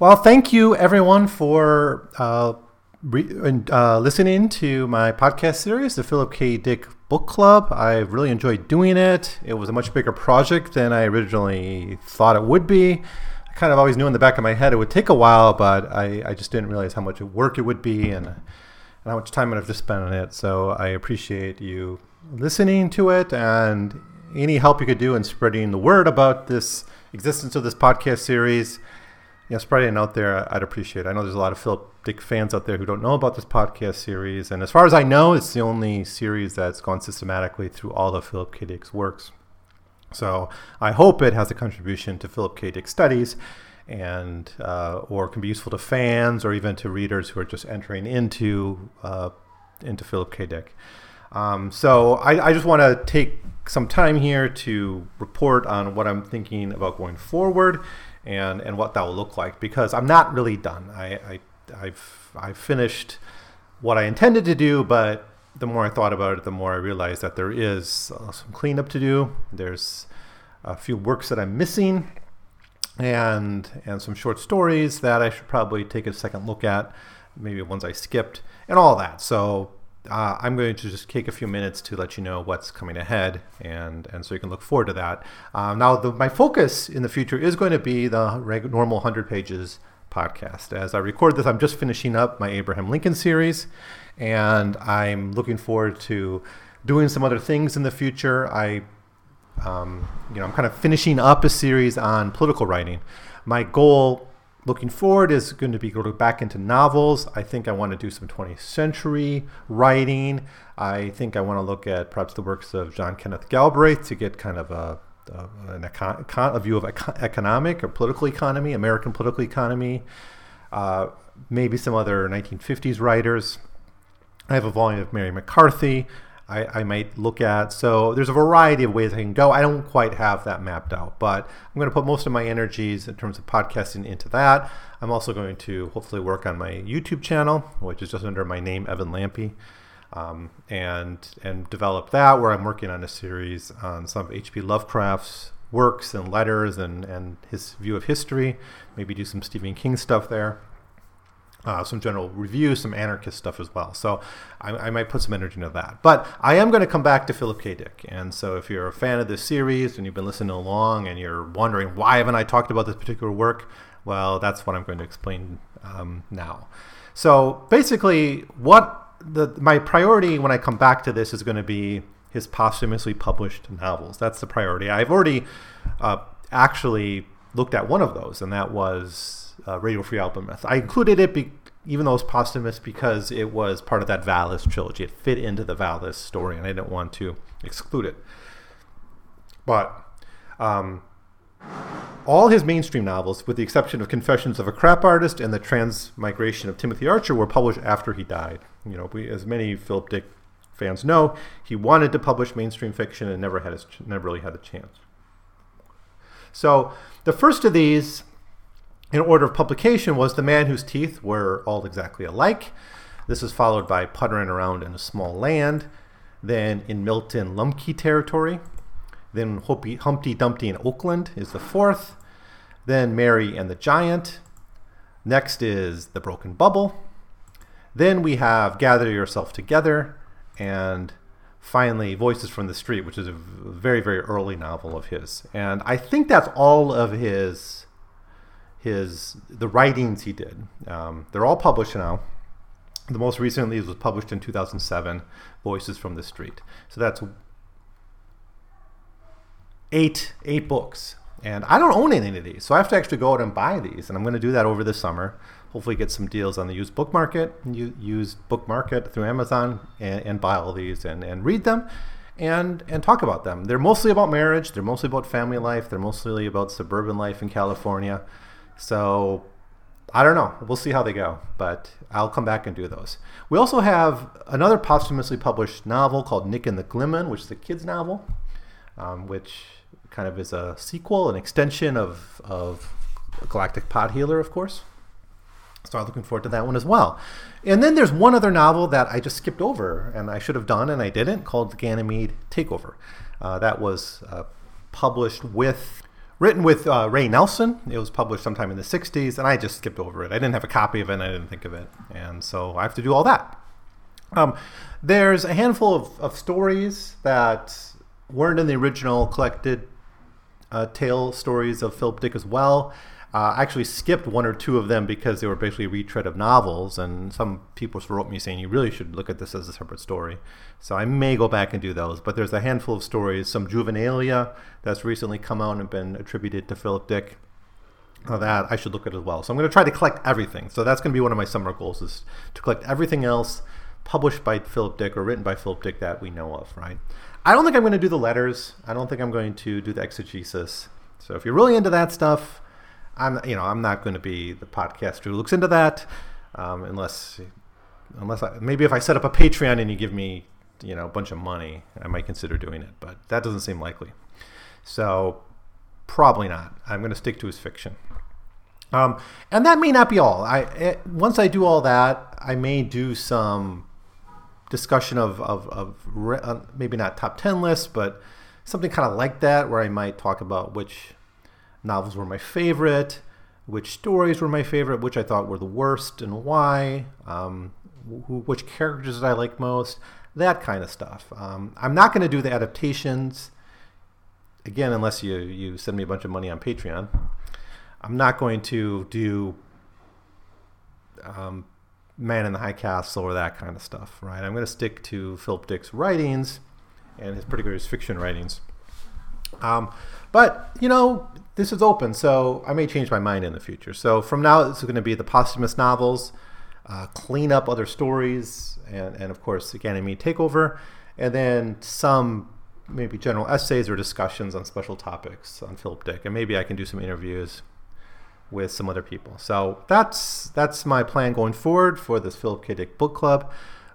Well, thank you everyone for uh, re- uh, listening to my podcast series, the Philip K. Dick Book Club. I really enjoyed doing it. It was a much bigger project than I originally thought it would be. I kind of always knew in the back of my head it would take a while, but I, I just didn't realize how much work it would be and, and how much time I'd have to spend on it. So I appreciate you listening to it and any help you could do in spreading the word about this existence of this podcast series know, spreading out there, I'd appreciate. it. I know there's a lot of Philip Dick fans out there who don't know about this podcast series, and as far as I know, it's the only series that's gone systematically through all of Philip K. Dick's works. So I hope it has a contribution to Philip K. Dick studies, and uh, or can be useful to fans or even to readers who are just entering into uh, into Philip K. Dick. Um, so I, I just want to take some time here to report on what I'm thinking about going forward and and what that will look like because I'm not really done. I, I I've I've finished what I intended to do, but the more I thought about it, the more I realized that there is uh, some cleanup to do. There's a few works that I'm missing, and and some short stories that I should probably take a second look at, maybe ones I skipped, and all that. So uh, I'm going to just take a few minutes to let you know what's coming ahead, and and so you can look forward to that. Uh, now, the, my focus in the future is going to be the reg- normal 100 pages podcast. As I record this, I'm just finishing up my Abraham Lincoln series, and I'm looking forward to doing some other things in the future. I, um, you know, I'm kind of finishing up a series on political writing. My goal looking forward is going to be going back into novels. I think I want to do some 20th century writing. I think I want to look at perhaps the works of John Kenneth Galbraith to get kind of a, a an econ, a view of economic or political economy, American political economy. Uh, maybe some other 1950s writers. I have a volume of Mary McCarthy. I, I, might look at. So there's a variety of ways I can go. I don't quite have that mapped out, but I'm going to put most of my energies in terms of podcasting into that. I'm also going to hopefully work on my YouTube channel, which is just under my name, Evan Lampe, um, and and develop that where I'm working on a series on some of H.P. Lovecraft's works and letters and, and his view of history. Maybe do some Stephen King stuff there uh, some general review, some anarchist stuff as well. So I, I, might put some energy into that. But I am going to come back to Philip K. Dick. And so if you're a fan of this series and you've been listening along and you're wondering why haven't I talked about this particular work, well, that's what I'm going to explain um, now. So basically, what the my priority when I come back to this is going to be his posthumously published novels. That's the priority. I've already uh, actually looked at one of those, and that was uh, Radio Free Albemuth. I included it, be, even though it's posthumous, because it was part of that Valis trilogy. It fit into the Valis story, and I didn't want to exclude it. But um, all his mainstream novels, with the exception of Confessions of a Crap Artist and The Transmigration of Timothy Archer, were published after he died. You know, we, as many Philip Dick fans know, he wanted to publish mainstream fiction and never had his, never really had a chance. So the first of these in order of publication was The Man Whose Teeth Were All Exactly Alike. This is followed by Puttering Around in a Small Land, then In Milton Lumky Territory, then Humpty Dumpty in Oakland is the fourth, then Mary and the Giant. Next is The Broken Bubble. Then we have Gather Yourself Together, and finally Voices from the Street, which is a very, very early novel of his. And I think that's all of his his the writings he did. Um, they're all published now. The most recently was published in 2007, Voices from the Street. So that's eight eight books, and I don't own any of these, so I have to actually go out and buy these, and I'm going to do that over the summer. Hopefully, get some deals on the used book market, used book market through Amazon, and, and buy all these and, and read them and and talk about them. They're mostly about marriage. They're mostly about family life. They're mostly about suburban life in California. So I don't know. We'll see how they go, but I'll come back and do those. We also have another posthumously published novel called Nick and the Glimmung, which is a kid's novel, um, which kind of is a sequel, an extension of, of Galactic Pot-Healer, of course. So I'm looking forward to that one as well. And then there's one other novel that I just skipped over, and I should have done, and I didn't, called Ganymede Takeover. Uh, that was uh, published with written with uh, Ray Nelson. It was published sometime in the 60s, and I just skipped over it. I didn't have a copy of it, and I didn't think of it. And so I have to do all that. Um, there's a handful of, of stories that weren't in the original collected uh, tale stories of Philip Dick as well. Uh, I actually skipped one or two of them because they were basically retread of novels, and some people wrote me saying you really should look at this as a separate story. So I may go back and do those. But there's a handful of stories, some juvenilia that's recently come out and been attributed to Philip Dick. Uh, that I should look at as well. So I'm going to try to collect everything. So that's going to be one of my summer goals is to collect everything else published by Philip Dick or written by Philip Dick that we know of, right? I don't think I'm going to do the letters. I don't think I'm going to do the exegesis. So if you're really into that stuff, I'm you know I'm not going to be the podcaster who looks into that um, unless unless I, maybe if I set up a Patreon and you give me you know a bunch of money, I might consider doing it, but that doesn't seem likely. So probably not. I'm going to stick to his fiction. Um, and that may not be all. I it, once I do all that, I may do some discussion of of, of re, uh, maybe not top ten lists, but something kind of like that, where I might talk about which novels were my favorite, which stories were my favorite, which I thought were the worst, and why. Um, wh- which characters did I like most? That kind of stuff. Um, I'm not going to do the adaptations again, unless you you send me a bunch of money on Patreon. I'm not going to do um, Man in the High Castle or that kind of stuff, right? I'm going to stick to Philip Dick's writings and his particularly his fiction writings. Um, but you know, this is open, so I may change my mind in the future. So from now, it's going to be the posthumous novels, uh, clean up other stories, and, and of course, again, the Ganymede Takeover, and then some maybe general essays or discussions on special topics on Philip Dick, and maybe I can do some interviews with some other people. So that's that's my plan going forward for this Philip K. Dick book club.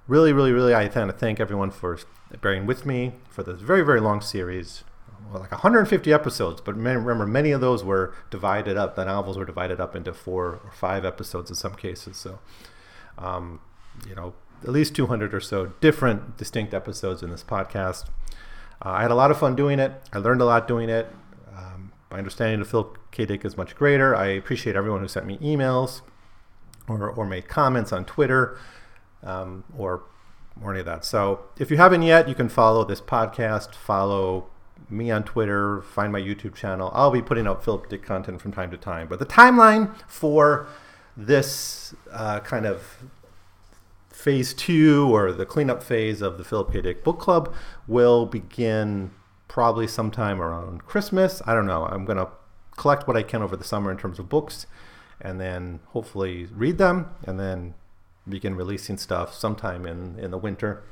Really, really, really, I want to thank everyone for bearing with me for this very, very long series well, like 150 episodes, but remember, many of those were divided up. The novels were divided up into four or five episodes in some cases. So, um, you know, at least 200 or so different, distinct episodes in this podcast. Uh, I had a lot of fun doing it. I learned a lot doing it. Um, my understanding of Phil K. Dick is much greater. I appreciate everyone who sent me emails or, or made comments on Twitter um, or, or any of that. So if you haven't yet, you can follow this podcast, follow me on Twitter, find my YouTube channel. I'll be putting out Philip Dick content from time to time. But the timeline for this uh, kind of phase two or the cleanup phase of the Philip K. Dick Book Club will begin probably sometime around Christmas. I don't know. I'm going to collect what I can over the summer in terms of books and then hopefully read them and then begin releasing stuff sometime in, in the winter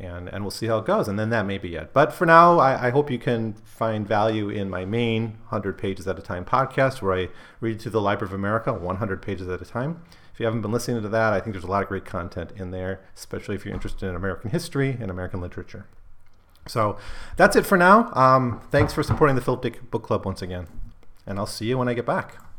and and we'll see how it goes. And then that may be it. But for now, I, I, hope you can find value in my main 100 pages at a time podcast, where I read through the Library of America 100 pages at a time. If you haven't been listening to that, I think there's a lot of great content in there, especially if you're interested in American history and American literature. So that's it for now. Um, thanks for supporting the Philip Dick Book Club once again, and I'll see you when I get back.